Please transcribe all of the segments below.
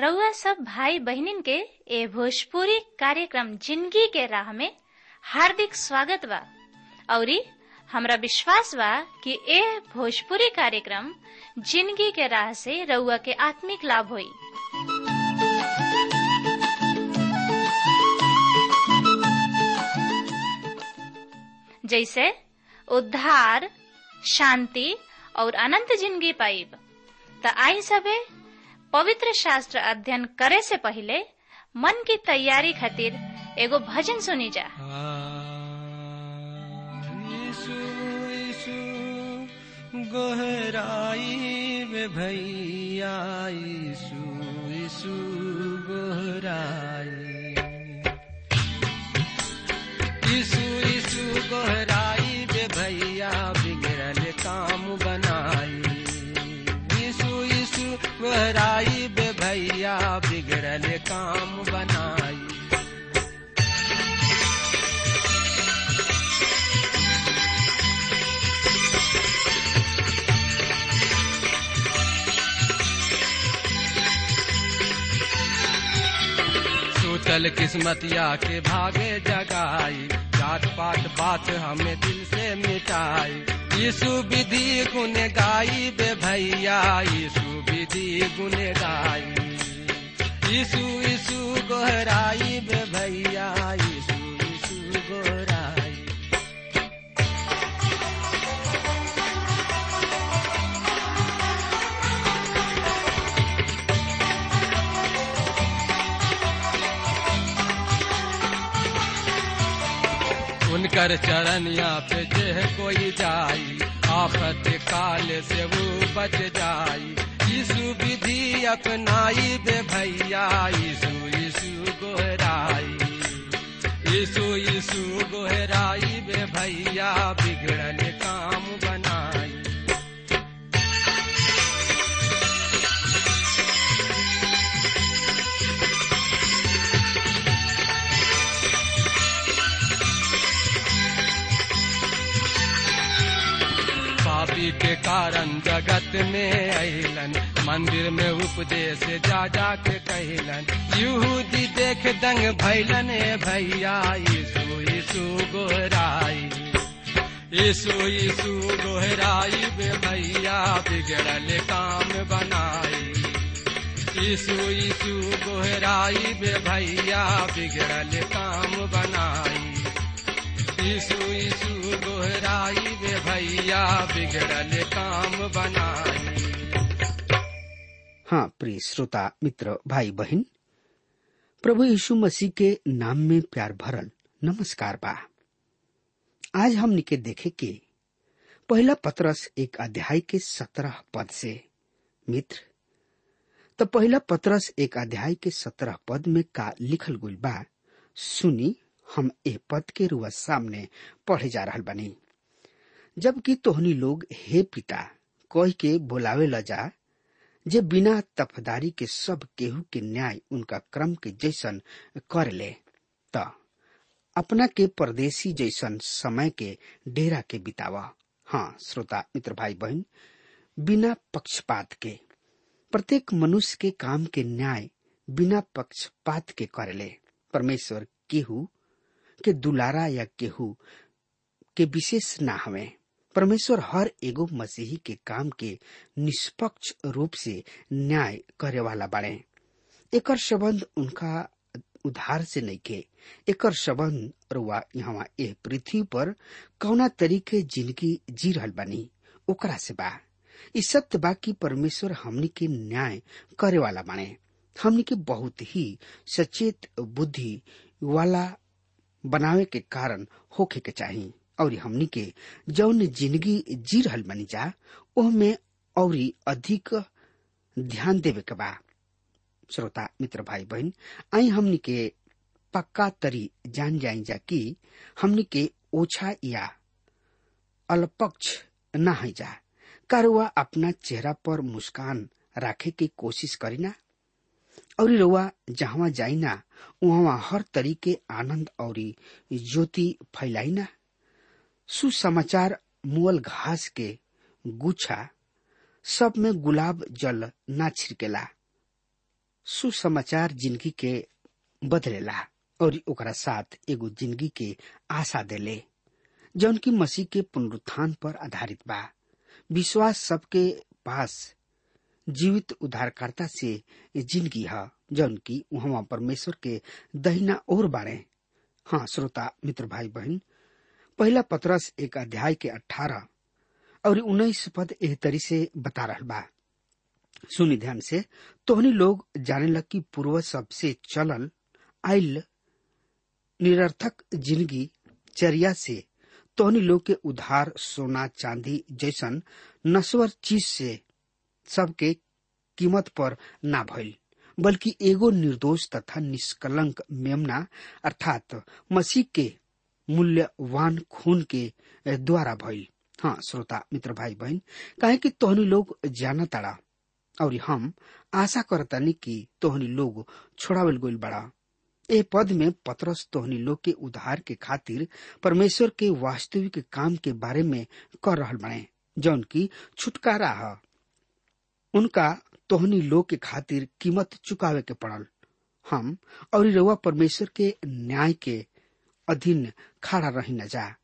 रउआ सब भाई बहिनीन के ए भोजपुरी कार्यक्रम ज़िंदगी के राह में हार्दिक स्वागत बा। औरी हमरा विश्वास बा कि ए भोजपुरी कार्यक्रम ज़िंदगी के राह से रउआ के आत्मिक लाभ होई। जैसे उद्धार, शांति और अनंत ज़िंदगी पाइब। त आई सबे पवित्र शास्त्र अध्ययन करे से पहले मन की तैयारी खातिर एगो भजन सुनी जा। गोहराई में भैया गोहराई। काम बनाई। सूतल किस्मतिया के भागे जगाई। जात पात बात हमें दिल से मिटाई। यीशु विधि गुण गाई, बे भैया यीशु विधि गुण गाई। यीशु यीशु गोहराई भैया यीशु यीशु गोहराई उनकर चरणिया पे जे कोई जाई, आफत काल से वो बच जाई। यीशु विधि अपनाई बे भैया यीशु यीशु गोहराई यीशु यीशु गोहराई बे भैया बिगड़ल काम बनाई के कारण जगत में अलन मंदिर में उपदेश जा जा के कहलन। यहूदी देख दंग भैलन भैया यीशु यीशु गोहराई, बे भैया, बिगड़ल काम बनाई। यीशु यीशु गोहराई, बे भैया, बिगड़ल काम बनाई। यीशु गोहराई भैया, बिगड़ल काम बनाई। हाँ प्रिय श्रोता, मित्र, भाई, बहन, प्रभु यीशु मसीह के नाम में प्यार भरल नमस्कार बा। आज हम निके देखे के पहला पत्रस एक अध्याय के सत्रह पद से, मित्र तो पहला पत्रस एक अध्याय के सत्रह पद में का लिखल गुल बा, सुनी। हम ए पद के रुआ सामने पढ़े जा रहल बनी। जबकि तोहनी लोग, हे पिता, कह के बोलावे ल जा जे बिना तफदारी के सब केहू के न्याय उनका क्रम के जैसन कर ले। त, अपना के परदेसी जैसन समय के डेरा के बितावा। हाँ श्रोता, मित्र भाई बहन बिना पक्षपात के, प्रत्येक मनुष्य के काम के न्याय बिना पक्षपात के कर ले। परमेश्वर केहू के दुलारा या केहू के विशेष ना हवे। परमेश्वर हर एगो मसीही के काम के निष्पक्ष रूप से न्याय करे वाला बाड़े। एकर संबंध उनका उधार से नहीं के एकर संबंध रुआ यहाँ एह पृथ्वी पर कौना तरीके ज़िंदगी जी रहल बानी, ओकरा से बा। इ सत्य बा कि परमेश्वर हमनी के न्याय करे वाला बाणे हमनी के बहुत ही सचेत बुद्धि वाला बनावे के कारण होखे के चाही। और हमनी के जौन ज़िंदगी जी रहल बनी जा ओहमे और अधिक ध्यान देवे के बा। श्रोता, मित्र भाई बहन आई हमनी के पक्का तरी जान जाई जा कि हमनी के ओछा या अल्पक्ष न है जा। कारुआ अपना चेहरा पर मुस्कान राखे की कोशिश करी ना। और रउआ जहवा जाई ना, वहाँ हर तरीके आनंद और ज्योति फैलाई ना। सुसमाचार, मुअल घास के गुच्छा, सब में गुलाब जल ना छिड़केला। सुसमाचार ज़िंदगी के बदलेला और ओकरा साथ एगो ज़िंदगी के आशा देले, जौन की मसीह के पुनरुत्थान पर आधारित बा। विश्वास सबके पास जीवित उद्धारकर्ता से ज़िंदगी है जौन की वहाँ परमेश्वर के दहिना और बारे हाँ श्रोता, मित्र भाई बहन पहला पत्रस एक अध्याय के अठारह और उन्नीस पद एह तरी से बता रहा बा। सुनी ध्यान से, तोहनी लोग जाने लग की पूर्व सबसे चलल आयल निरर्थक ज़िंदगी चर्या से तोहनी लोग के उधार सोना, चांदी जैसन नश्वर चीज़ से सबके कीमत पर ना भइल, बल्कि एगो निर्दोष तथा निष्कलंक मेमना, अर्थात मसीह के मूल्यवान खून के द्वारा भइल। हाँ श्रोता, मित्र भाई बहन काहे कि तोहनी लोग जाना ताड़ा और हम आशा करतानी कि तोहनी लोग छोड़ावल गोल बड़ा। ए पद में पत्रस तोहनी लोग के उद्धार के खातिर परमेश्वर के वास्तविक काम के बारे में कर रहल बने जौन की छुटकारा है। उनका तोहनी लोग के खातिर कीमत चुकावे के पड़ल। हम और रउआ परमेश्वर के न्याय के अधीन खड़ा रही न जा।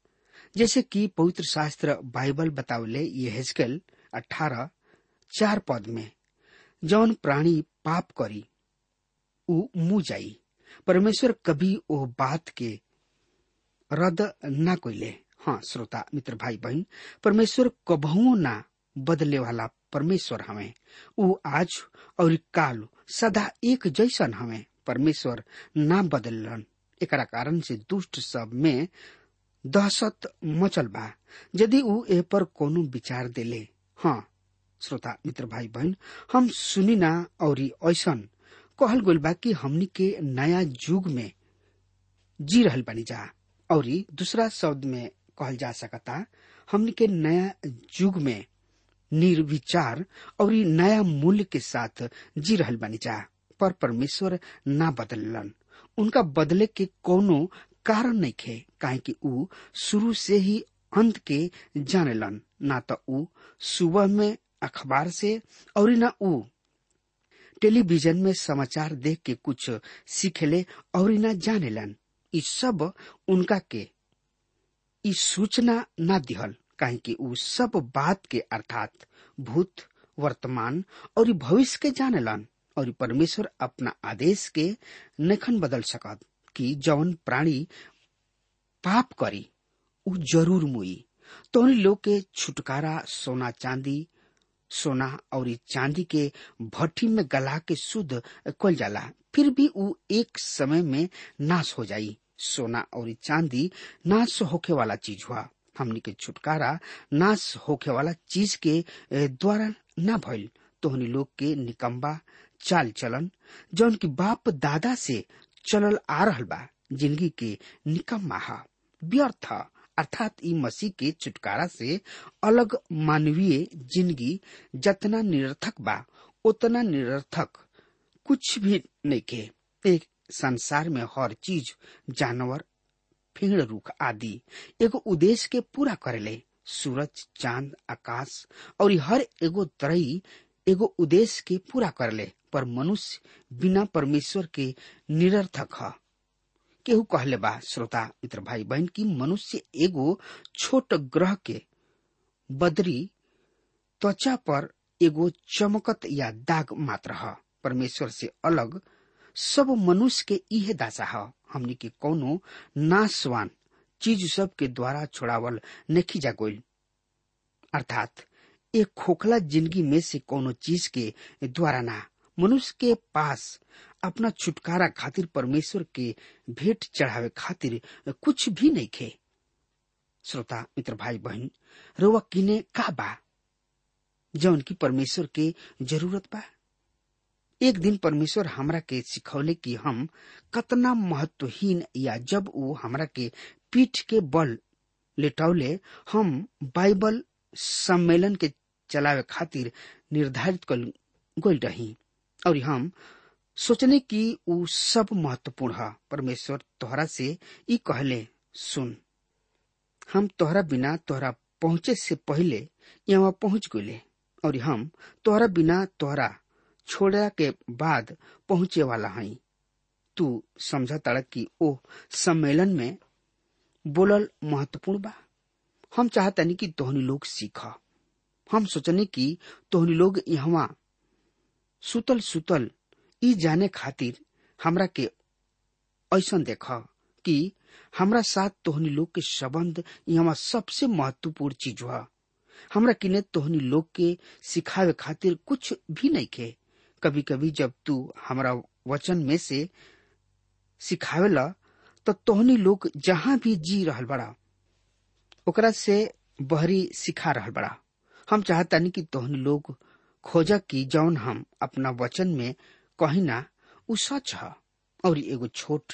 जैसे कि पवित्र शास्त्र बाइबल बतावले ये हेजकल अठारह, चार पद में, जौन प्राणी पाप करी, उ मुँह जाई। परमेश्वर कभी वो बात के रद्द ना कोइले। हाँ श्रोता, मित्र भाई बहन परमेश्वर कबहुओ ना बदले वाला परमेश्वर हवे उ आज और काल सदा एक जैसन हवे परमेश्वर ना बदलन एकरा कारण से दुष्ट सब में दहशत मचल बा। यदि उ ए पर कोनो विचार देले हाँ श्रोता, मित्र भाई बहन हम सुनी ना और ऐसन। कहल गइल बा कि हमनी के नया युग में जी रहल बनी जा। और दूसरा शब्द में कहल जा सकता, हमनी के नया युग में निर्विचार और नया मूल्य के साथ जी रहल बनी जा। पर परमेश्वर ना बदलन उनका बदले के कोनो कारण नहीं खे, काहे कि ऊ शुरू से ही अंत के जानेलन। ना तो ऊ सुबह में अखबार से और ना ऊ टेलीविज़न में समाचार देख के कुछ सीखेले और ना जानेलन। ई सब उनका के। ई सूचना ना दिहल। काहे कि ऊ सब बात के अर्थात भूत, वर्तमान और भविष्य के जानेलन और परमेश्वर अपना आदेश के नखन बदल सकत कि जौन प्राणी पाप करी, ऊ ज़रूर मुई। तो लोग के छुटकारा, सोना चांदी, सोना और चांदी के भट्टी में गला के शुद्ध कल जाला, फिर भी ऊ एक समय में नाश हो जाई। सोना और चांदी नाश होके वाला चीज़ हुआ। हमनी के छुटकारा नाश होखे वाला चीज़ के द्वारा ना भइल। तोहनी लोग के निकम्बा, चाल चलन जौन की बाप दादा से चलल आ रहल बा ज़िंदगी के निकम्मा हा। व्यर्थ अर्थात ई मसीह के छुटकारा से अलग मानवीय ज़िंदगी जतना निरर्थक बा उतना निरर्थक कुछ भी नहीं के एक संसार में हर चीज़ जानवर फेड़ रुख आदि एगो उद्देश्य के पूरा करेले, सूरज, चाँद, आकाश, और हर एगो तरई एगो उद्देश्य के पूरा करले, पर मनुष्य बिना परमेश्वर के निरर्थक है। केहू कहले बा, श्रोता, मित्र भाई बहन की मनुष्य एगो छोट ग्रह के बदरी त्वचा पर एगो चमकत या दाग मात्र है। परमेश्वर से अलग सब मनुष्य के इहे दासा है। हमनी के कोनो नाशवान चीज़ सब के द्वारा छोड़ावल नहीं जा गोल अर्थात, एक खोखला ज़िंदगी में से कोनो चीज़ के द्वारा ना। मनुष्य के पास अपना छुटकारा खातिर परमेश्वर के भेंट चढ़ावे खातिर कुछ भी नहीं खे। श्रोता, मित्र भाई बहन रोवा किने का बा? जौन की परमेश्वर के ज़रूरत बा। एक दिन परमेश्वर हमरा के सिखौले कि हम कतना महत्वहीन या जब वो हमरा के पीठ के बल लेटौले, हम बाइबल सम्मेलन के चलावे खातिर निर्धारित कल रही। और हम सोचने की उ सब महत्वपूर्ण है। परमेश्वर तोहरा से ई कहले, सुन। हम तोहरा बिना तोहरा पहुँचे से पहले यहाँ पहुँच गए और हम तोहरा बिना तोहरा छोड़ा के बाद पहुँचे वाला हई। तू समझ तड़ कि ओ सम्मेलन में बोलल महत्वपूर्ण बा। हम चाहते चाहतनी कि तोहनी लोग सीख। हम सोचने कि तोहनी लोग यहाँ सुतल सुतल ई जाने खातिर हमरा के ऐसा देख कि हमरा साथ तोहनी लोग के संबंध यहाँ सबसे महत्वपूर्ण चीज़ हुआ हमरा किने तोहनी लोग के सिखावे खातिर कुछ भी नहीं खे कभी कभी जब तू हमारा वचन में से सिखावेला तो तोहनी लोग जहाँ भी जी रहल बड़ा, ओकरा से बहरी सिखा रहल बड़ा। हम चाहतानी कि तोहनी लोग खोजा कि जौन हम अपना वचन में कही ना, उ सच है, और एगो छोट,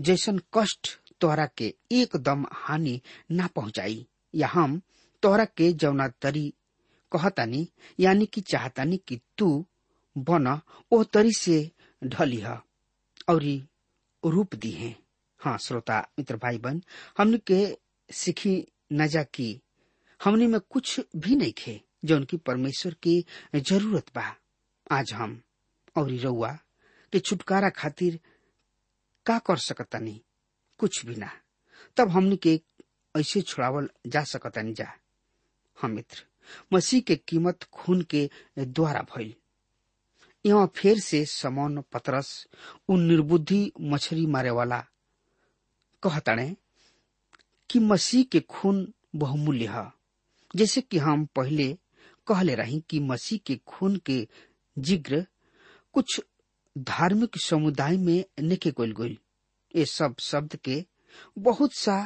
जैसन कष्ट तोहरा के एकदम हानि ना पहुंचाई। या हम तोहरा के जौना तरी कहतानी, यानी कि चाहतानी कि तू बन तरी से ढली है और रूप दी है। हाँ श्रोता, मित्र भाई बहन हमने के सीखी न जा की हमने में कुछ भी नहीं खे जो उनकी परमेश्वर की ज़रूरत बा। आज हम और रउआ के छुटकारा खातिर का कर सकतानी कुछ भी ना। तब हमने के ऐसे छुड़ावल जा सकता सकतानी जा। हम मित्र, मसीह के कीमत खून के द्वारा भइल। यहाँ फिर से समौन पतरस, उन निर्बुद्धि मछली मारे वाला कहताणे कि मसीह के खून बहुमूल्य है, जैसे कि हम पहले कहले रही कि मसीह के खून के जिग्र कुछ धार्मिक समुदाय में नेके गोल गोल ये सब शब्द के बहुत सा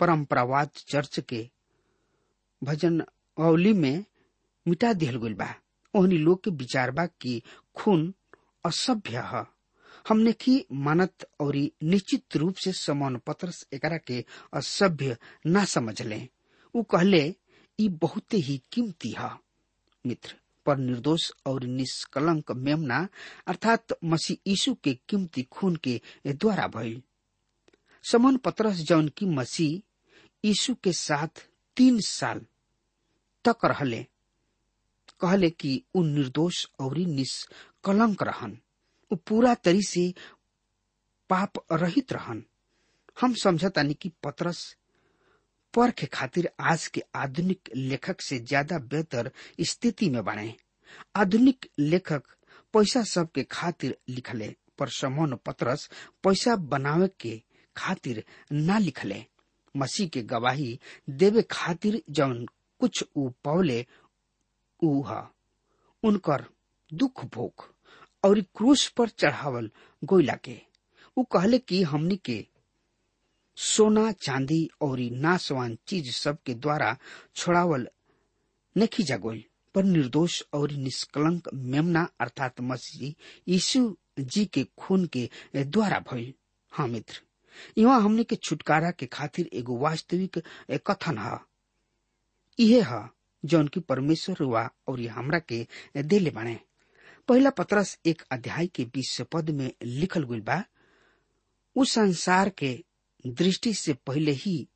परंपरावाद चर्च के भजन अवली में मिटा दिहल गइल बा। ओहनी लोग के विचार कि खून असभ्य है। हमने की मानत और निश्चित रूप से समान पत्रस एकरा के असभ्य ना समझ ले उ कहले, ई बहुते ही कीमती है। मित्र, पर निर्दोष और निष्कलंक मेमना, अर्थात मसीह यीशु के कीमती खून के द्वारा भइल। समन पत्रस जौन की मसीह यीशु के साथ तीन साल तक रहले। कहले कि उ निर्दोष और निष्कलंक रहन। उ पूरा तरी से पाप रहित रहन। हम समझतानी कि पत्रस पर के खातिर आज के आधुनिक लेखक से ज़्यादा बेहतर स्थिति में बने। आधुनिक लेखक पैसा सब के खातिर लिखले, पर समोन पत्रस पैसा बनावे के खातिर ना लिखले। मसीह के गवाही देवे खातिर जौन कुछ ऊ पौले ऊ उनकर दुख भोग और क्रूस पर चढ़ावल गोइला के। ऊ कहले कि हमनी के सोना, चांदी और नासवान चीज़ सब के द्वारा छोड़ावल नहीं जागोल पर निर्दोष और निष्कलंक मेमना अर्थात मसीह यीशु जी के खून के द्वारा भइल। हाँ मित्र यहाँ हमने के छुटकारा के खातिर एगो वास्तविक कथन है। है जौन की परमेश्वर हुआ और ये हमरा के देले बने पहला पत्रस एक अध्याय के बीस पद में लिखल गई बा। उस संसार के दृष्टि से पहले ही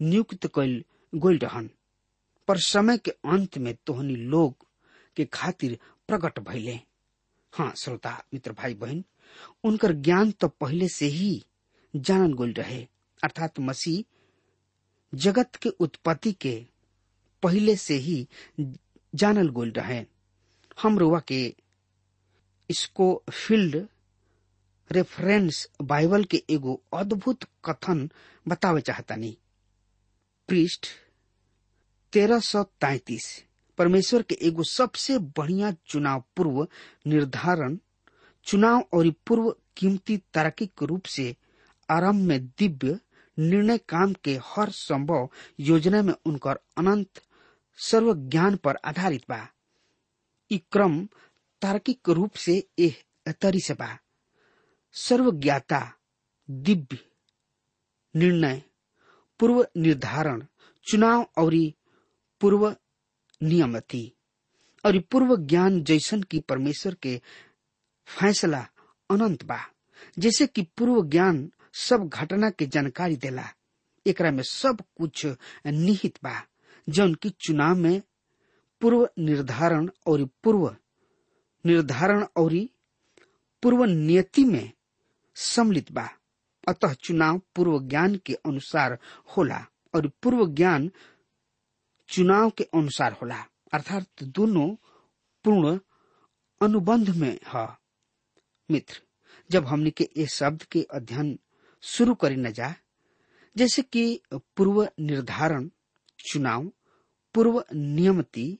नियुक्त कैल गोल रहन, पर समय के अंत में तोहनी लोग के खातिर प्रकट भइले। हाँ श्रोता, मित्र भाई बहन उनकर ज्ञान तो पहले से ही जानन गोल रहे, अर्थात मसीह जगत के उत्पत्ति के पहले से ही जानल गोल रहे। हम रुआ के इसको फ़ील्ड रेफरेंस बाइबल के एगो अद्भुत कथन बतावे चाहतानी पृष्ठ तेरह सौ तैतीस। परमेश्वर के एगो सबसे बढ़िया चुनाव पूर्व निर्धारण, चुनाव और पूर्व कीमती तार्किक रूप से आरंभ में दिव्य निर्णय काम के हर संभव योजना में उनकर अनंत सर्व ज्ञान पर आधारित बा। ई क्रम तार्किक रूप से एह तरी से बा। सर्वज्ञाता, दिव्य निर्णय, पूर्व निर्धारण, चुनाव और पूर्व नियमति। और पूर्व ज्ञान जैसन की परमेश्वर के फैसला अनंत बा। जैसे कि पूर्व ज्ञान सब घटना के जानकारी देला, एकरा में सब कुछ निहित बा। जौन की चुनाव में पूर्व निर्धारण और पूर्व निर्धारण और पूर्व नियति में सम्मिलित बा। अतः चुनाव पूर्व ज्ञान के अनुसार होला और पूर्व ज्ञान चुनाव के अनुसार होला। अर्थात दोनों पूर्ण अनुबंध में है। मित्र, जब हमने के ये शब्द के अध्ययन शुरू करी न जा, जैसे कि पूर्व निर्धारण चुनाव, पूर्व नियमति,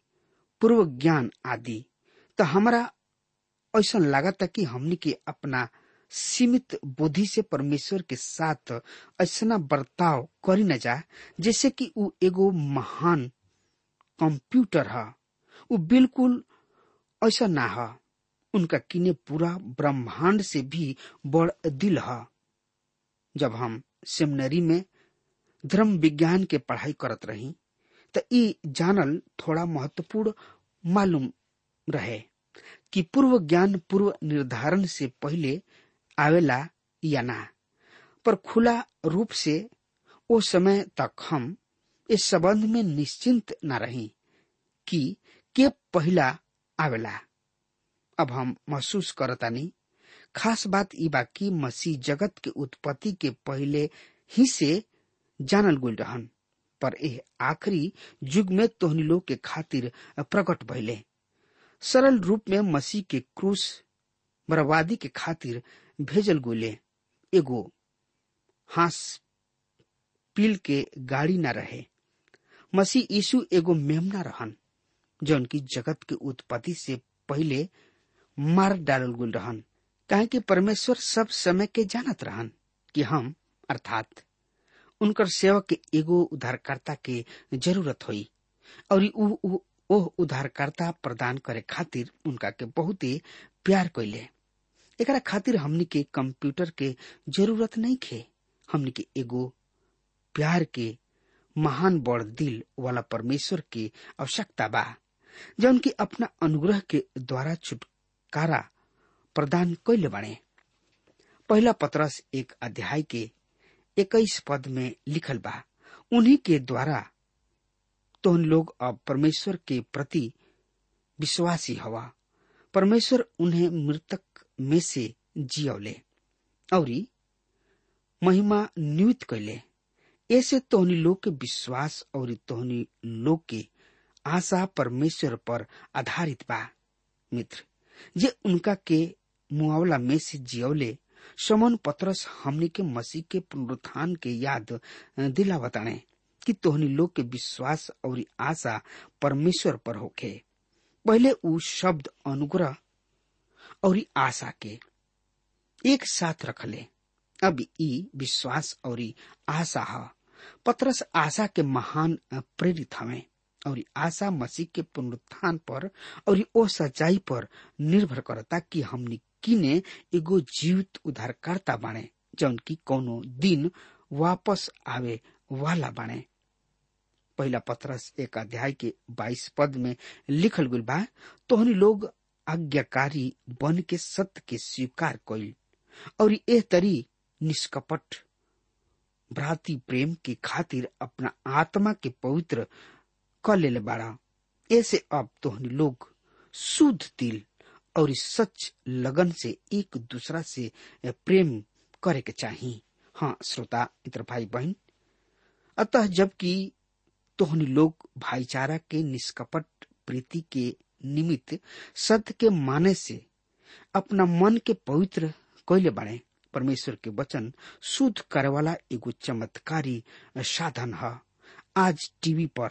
पूर्व ज्ञान आदि। तो हमारा ऐसा लागत कि हमने के अपना सीमित बुद्धि से परमेश्वर के साथ ऐसा बर्ताव करी न जा, जैसे कि वो एगो महान कंप्यूटर है। वो बिल्कुल ऐसा ना है। उनका किने पूरा ब्रह्मांड से भी बड़ दिल है। जब हम सेमिनरी में धर्म विज्ञान के पढ़ाई करत रही तो जानल थोड़ा महत्वपूर्ण मालूम रहे कि पूर्व ज्ञान पूर्व निर्धारण से पहले आवेला या ना। पर खुला रूप से वो समय तक हम इस संबंध में निश्चिंत न रही कि के पहला आवेला। अब हम महसूस करतानी, खास बात ई बा कि मसीह जगत के उत्पत्ति के पहले ही से जानल गुल रहन, पर एह आखिरी युग में तोहनी लोग के खातिर प्रकट भइले। सरल रूप में मसीह के क्रूस बर्बादी के खातिर भेजल गुले। एगो हास पील के गाड़ी न रहे। मसीह यीशु एगो मेमना रहन, जौन की जगत के उत्पत्ति से पहले मार डालल गुल रहन। काहे कि परमेश्वर सब समय के जानत रहन कि हम, अर्थात उनकर सेवक के एगो उद्धारकर्ता के ज़रूरत होई और ओह उद्धारकर्ता प्रदान करे खातिर उनका के बहुते प्यार कैले एकरा खातिर हमनी के कंप्यूटर के ज़रूरत नहीं खे। हमनी के एगो प्यार के महान बड़ दिल वाला परमेश्वर की आवश्यकता बा जौन की अपना अनुग्रह के द्वारा छुटकारा प्रदान कैले बने पहला पत्रस एक अध्याय के इक्कीस पद में लिखल बा। उन्हीं के द्वारा तो उन लोग अब परमेश्वर के प्रति विश्वासी हवा। परमेश्वर उन्हें मृतक में से जियौले और महिमा नियुक्त कैले। ऐसे तोहनी लोग के विश्वास और तोहनी लोग के आशा परमेश्वर पर आधारित बा, मित्र। जे उनका के मुआवला में से जियौले समन पत्रस हमने के मसीह के पुनरुत्थान के याद दिला बताने कि तोहनी लोग के विश्वास और आशा परमेश्वर पर होखे। पहले उ शब्द अनुग्रह और आशा के एक साथ रखले। अब ई विश्वास और आशा है। पत्रस आशा के महान प्रेरित हमें और आशा मसीह के पुनरुत्थान पर और ओ सच्चाई पर निर्भर करता कि हमनी किने एगो जीवित उद्धारकर्ता बाणे, जौन की कोनो दिन वापस आवे वाला बाणे। पहला पत्रस एक अध्याय के बाईस पद में लिखल गुल बा, तोहनी लोग आज्ञाकारी बन के सत्य के स्वीकार कइल, और एह तरी निष्कपट भ्राती प्रेम के खातिर अपना आत्मा के पवित्र क ले बाड़ा। ऐसे अब तोहनी लोग शुद्ध दिल और सच लगन से एक दूसरा से प्रेम करे के चाहिए हाँ श्रोता मित्र भाई बहन अतः जबकि तोहनी लोग भाईचारा के निष्कपट प्रीति के निमित्त सत्य के माने से अपना मन के पवित्र कैले बाड़े। परमेश्वर के वचन शुद्ध करे वाला एगो चमत्कारी साधन है। आज टीवी पर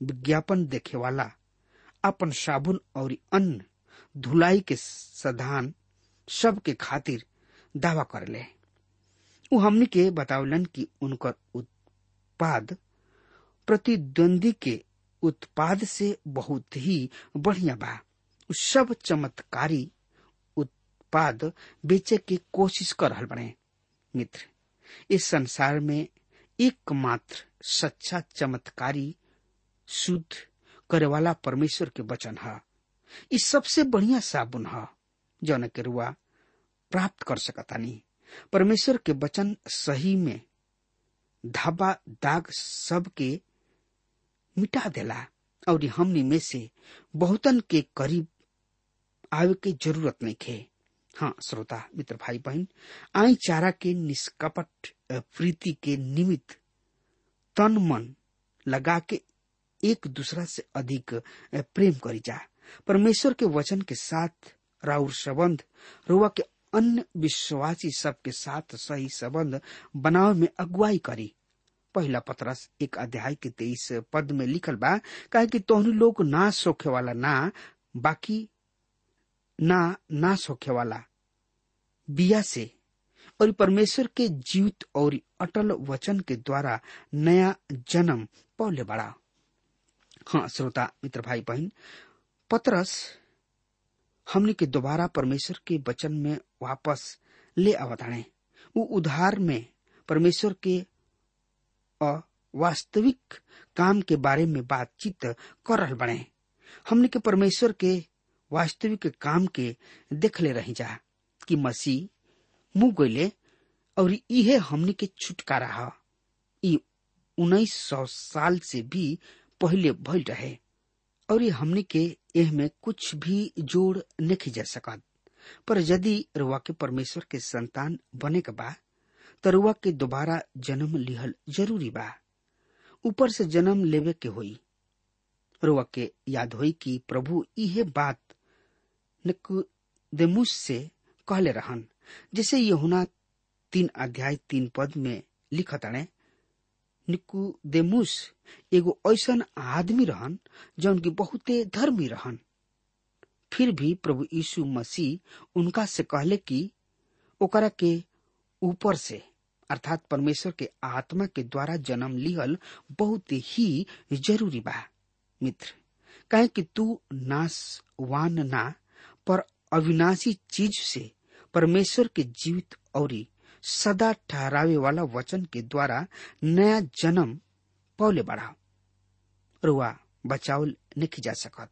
विज्ञापन देखे वाला अपन साबुन और अन्य धुलाई के साधन सब के खातिर दावा कर ले। हमनी के बतावलन कि उनकर उत्पाद प्रतिद्वंदी के उत्पाद से बहुत ही बढ़िया बा। सब चमत्कारी उत्पाद बेचे के कोशिश कर रहा बने। मित्र, इस संसार में एकमात्र सच्चा चमत्कारी शुद्ध करे वाला परमेश्वर के वचन है। इस सबसे बढ़िया साबुन है, जौन के रुआ, प्राप्त कर सकतानी परमेश्वर के वचन सही में धाबा दाग सब के मिटा देला, और हमनी में से बहुतन के करीब आवे के ज़रूरत नहीं खे। हाँ श्रोता, मित्र भाई बहन आई चारा के निष्कपट प्रीति के निमित्त तन मन लगा के एक दूसरा से अधिक प्रेम करी जा। परमेश्वर के वचन के साथ राउर संबंध रुआ के अन्य विश्वासी सबके साथ सही संबंध बनावे में अगुवाई करी। पहला पत्रस एक अध्याय के तेईस पद में लिखल बा, काहे कि तोहनी लोग नाश होखे वाला ना, बाकी ना नाश होखे वाला। बिया से, और परमेश्वर के जीवित और अटल वचन के द्वारा नया जन्म पौले बड़ा। हाँ श्रोता, मित्र भाई बहन पत्रस, हमने के दोबारा परमेश्वर के वचन में वापस ले अवताणे वो उधार में परमेश्वर के वास्तविक काम के बारे में बातचीत कर रहा बने। हमने के परमेश्वर के वास्तविक काम के देख ले रही जा, कि मसीह मुँह गईले और इहे हमने के छुटकारा। है उन्नीस सौ साल से भी पहले भइल रहे। और ये हमने के एह में कुछ भी जोड़ नहीं जा सकत पर यदि रुआ के परमेश्वर के संतान बने के बा तो रुआ के दोबारा जन्म लिहल ज़रूरी बा। ऊपर से जन्म लेवे के होई। रुआ के याद होई कि प्रभु इहे बात निकुदेमुस से कहले रहन, जैसे यहुना तीन अध्याय तीन पद में लिखत अणे। निकुदेमुस एगो ऐसन आदमी रहन जौन की बहुते धर्मी रहन। फिर भी प्रभु यीशु मसीह उनका से कहले कि ओकरा के ऊपर से, अर्थात परमेश्वर के आत्मा के द्वारा जन्म लिहल बहुत ही ज़रूरी बा, मित्र। कहे कि तू नाशवान ना, पर अविनाशी चीज़ से परमेश्वर के जीवित और सदा ठहरावे वाला वचन के द्वारा नया जन्म पौले बढ़ा रुआ बचावल नहीं जा सकत।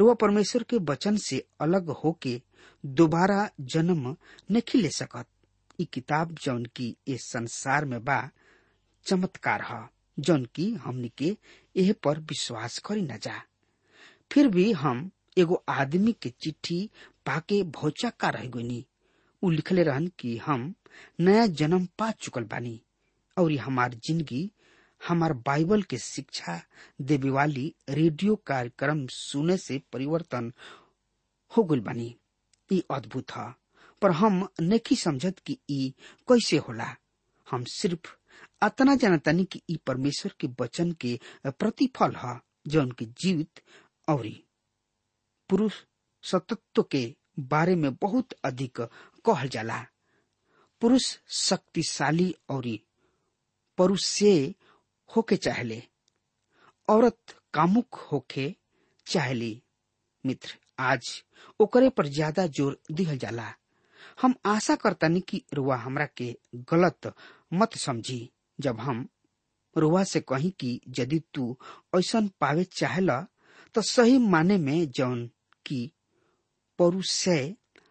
रुआ, परमेश्वर के वचन से अलग होके दोबारा जन्म नहीं ले सकत। ई किताब जौन की इस संसार में बा, चमत्कार है, जौन की हमनी के एह पर विश्वास करी न जा। फिर भी हम एगो आदमी के चिट्ठी पाके भौचक्का रह गईनी। उ लिखले रहन कि हम नया जन्म पा चुकल बानी। और हमार ज़िंदगी, हमार बाइबल के शिक्षा देवे वाली रेडियो कार्यक्रम सुने से परिवर्तन हो गल बानी। ई अद्भुत है। पर हम नहीं समझत कि ई कैसे होला। हम सिर्फ़ अतना जानतानी कि ई परमेश्वर के वचन के प्रतिफल है, जो उनके जीवित और पुरुष सतत्व के बारे में बहुत अधिक कहल जाला। पुरुष शक्तिशाली और पुरुष होके चाहले, औरत कामुक होके चाहली। मित्र, आज ओकरे पर ज़्यादा ज़ोर दिहल जाला। हम आशा करतानी कि रुआ हमरा के गलत मत समझी। जब हम रुआ से कही कि यदि तू ऐसा पावे चाहेला तो सही माने में जौन की परुष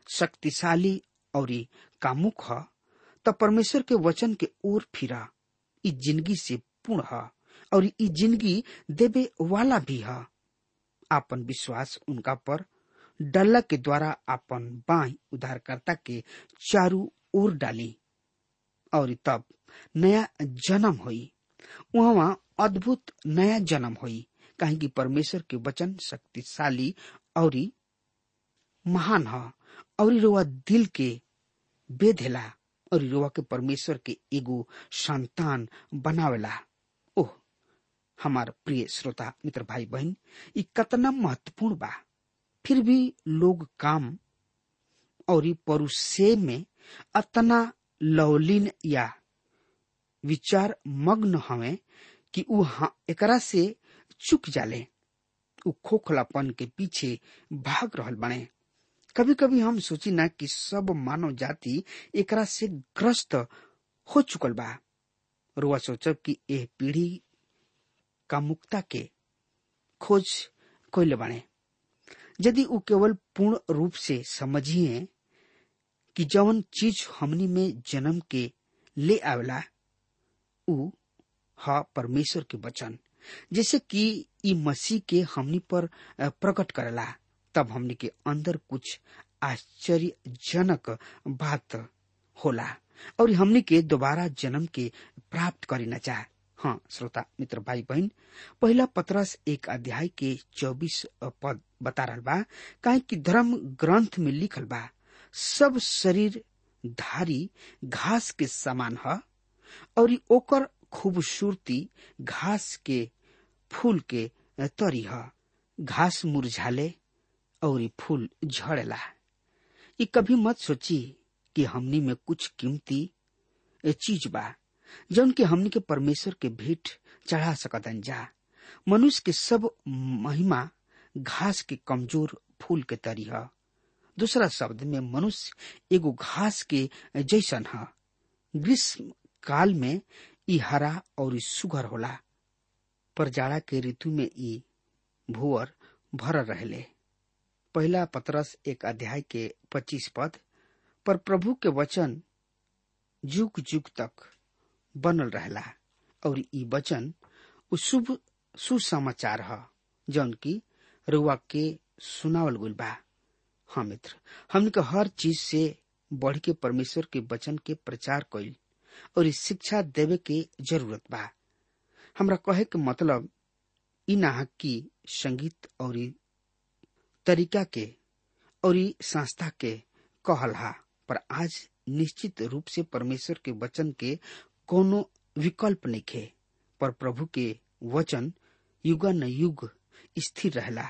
शक्तिशाली और ये कामुक ह त परमेश्वर के वचन के ओर फिरा। ई ज़िंदगी से पूर्ण ह, और ई ज़िंदगी देवे वाला भी है। आपन विश्वास उनका पर डल्ला के द्वारा अपन बाई उधारकर्ता के चारू ओर डाली, और तब नया जन्म हुई। वहाँ अद्भुत नया जन्म हुई, कहे कि परमेश्वर के वचन शक्तिशाली और महान है। और रोवा दिल के बेधेला और रोवा के परमेश्वर के एगो संतान बनावेला। ओह, हमार प्रिय श्रोता, मित्र भाई बहन ये कतना महत्वपूर्ण बा। फिर भी लोग काम और परुषे में अतना लवलीन या विचार मग्न हवे कि उ एकरा से चुक जाले। खोखलापन के पीछे भाग रहल बने। कभी कभी हम सोची ना कि सब मानव जाति एकरा से ग्रस्त हो चुकल बा। रुआ सोचब कि यह पीढ़ी का मुक्ता के खोज कोइले बने यदि उ केवल पूर्ण रूप से समझिए कि जवन चीज़ हमनी में जन्म के ले आवेला, उ ह परमेश्वर के वचन, जैसे कि ई मसीह के हमनी पर प्रकट करेला। तब हमनी के अंदर कुछ आश्चर्यजनक बात होला और हमनी के दोबारा जन्म के प्राप्त करना चाह। हाँ श्रोता, मित्र भाई बहन पहला पत्रस एक अध्याय के चौबीस पद बता रहा बा, काहे कि धर्म ग्रंथ में लिखल बा, सब शरीर धारी घास के समान ह और ओकर खूबसूरती घास के फूल के तरी ह। घास मुरझाले और फूल झड़ेला ये कभी मत सोची कि हमनी में कुछ कीमती चीज़ बा, जौन के हमनी के परमेश्वर के भेंट चढ़ा सकतन जा। मनुष्य के सब महिमा घास के कमज़ोर फूल के तरी ह। दूसरा शब्द में मनुष्य एगो घास के जैसन है। ग्रीष्म काल में ई हरा और ई सुघर होला। पर जाड़ा के ऋतु में ई भूअर भर रहले। पहला पत्रस एक अध्याय के पच्चीस पद, पर प्रभु के वचन जुग जुग तक बनल रहला, और ई वचन शुभ सुसमाचार ह, जौन की रुआ के सुनावल गुल बा। हाँ मित्र हमने के हर चीज़ से बढ़ के परमेश्वर के वचन के प्रचार कइल, और शिक्षा देवे के ज़रूरत बा। हमरा कहे के मतलब इ ना कि संगीत और तरीका के और संस्था के कहल हा। पर आज निश्चित रूप से परमेश्वर के वचन के कोनो विकल्प नहीं खे, पर प्रभु के वचन युगा न युग स्थिर रहला।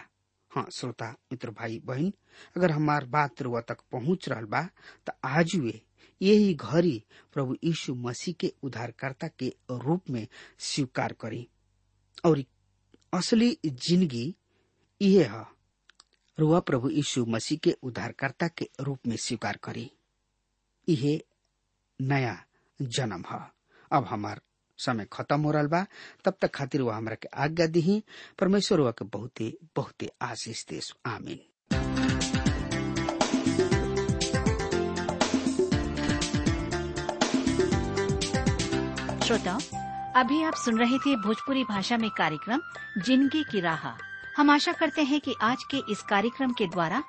हाँ श्रोता, मित्र, भाई, बहन, अगर हमार बात रुआ तक पहुँच रहा बा तो आज वे यही घड़ी प्रभु यीशु मसीह के उद्धारकर्ता के रूप में स्वीकार करी। और असली ज़िंदगी ये है। रुआ प्रभु यीशु मसीह के उद्धारकर्ता के रूप में स्वीकार करी यह नया जन्म है। अब हमार समय खत्म हो रहा बा, तब तक खातिर वो हमरा के आज्ञा दी परमेश्वर हुआ के बहुते बहुते आशीष देश आमीन। श्रोताओं, अभी आप सुन रहे थे भोजपुरी भाषा में कार्यक्रम, ज़िंदगी की राह। हम आशा करते हैं कि आज के इस कार्यक्रम के द्वारा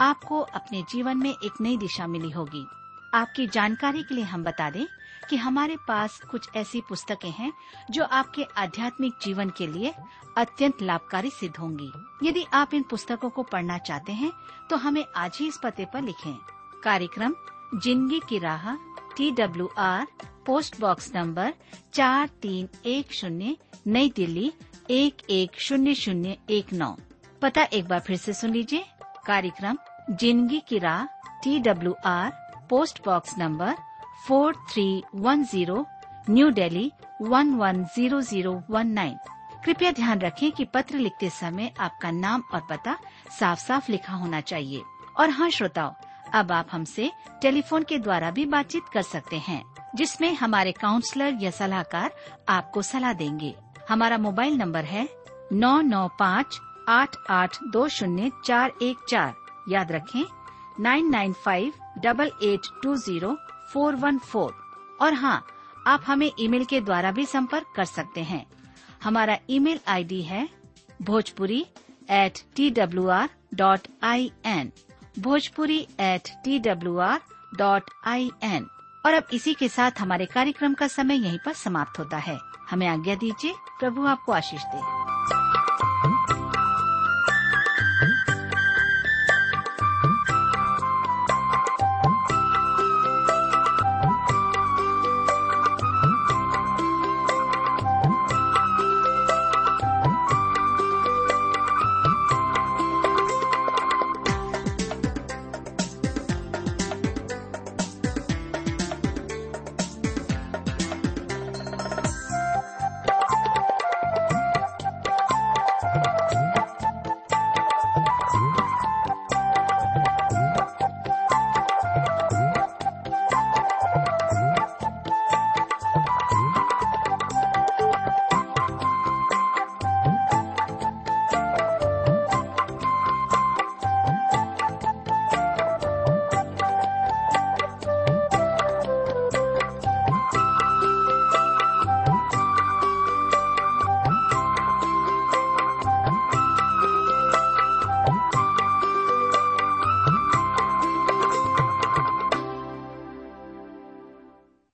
आपको अपने जीवन में एक नई दिशा मिली होगी। आपकी जानकारी के लिए हम बता दें कि हमारे पास कुछ ऐसी पुस्तकें हैं जो आपके आध्यात्मिक जीवन के लिए अत्यंत लाभकारी सिद्ध होंगी। यदि आप इन पुस्तकों को पढ़ना चाहते हैं तो हमें आज ही इस पते पर लिखें। कार्यक्रम, ज़िंदगी की राह T W R post box number चार तीन एक शून्य, नई दिल्ली एक एक शून्य शून्य एक नौ। पता एक बार फिर से सुन लीजिए। कार्यक्रम ज़िंदगी की राह T W R post box number four three one zero new Delhi one one zero zero one nine कृपया ध्यान रखें कि पत्र लिखते समय आपका नाम और पता साफ़ साफ़ लिखा होना चाहिए। और हाँ श्रोताओं, अब आप हमसे टेलीफोन के द्वारा भी बातचीत कर सकते हैं, जिसमें हमारे काउंसलर या सलाहकार आपको सलाह देंगे। हमारा मोबाइल नंबर है नौ नौ पाँच आठ आठ दो शून्य चार एक चार। याद रखें nine nine five double eight two zero four one four और हाँ आप हमें ईमेल के द्वारा भी संपर्क कर सकते हैं। हमारा ईमेल आईडी है Bhojpuri at T W R dot I N Bhojpuri at T W R dot I N और अब इसी के साथ हमारे कार्यक्रम का समय यहीं पर समाप्त होता है। हमें आज्ञा दीजिए प्रभु आपको आशीष दे।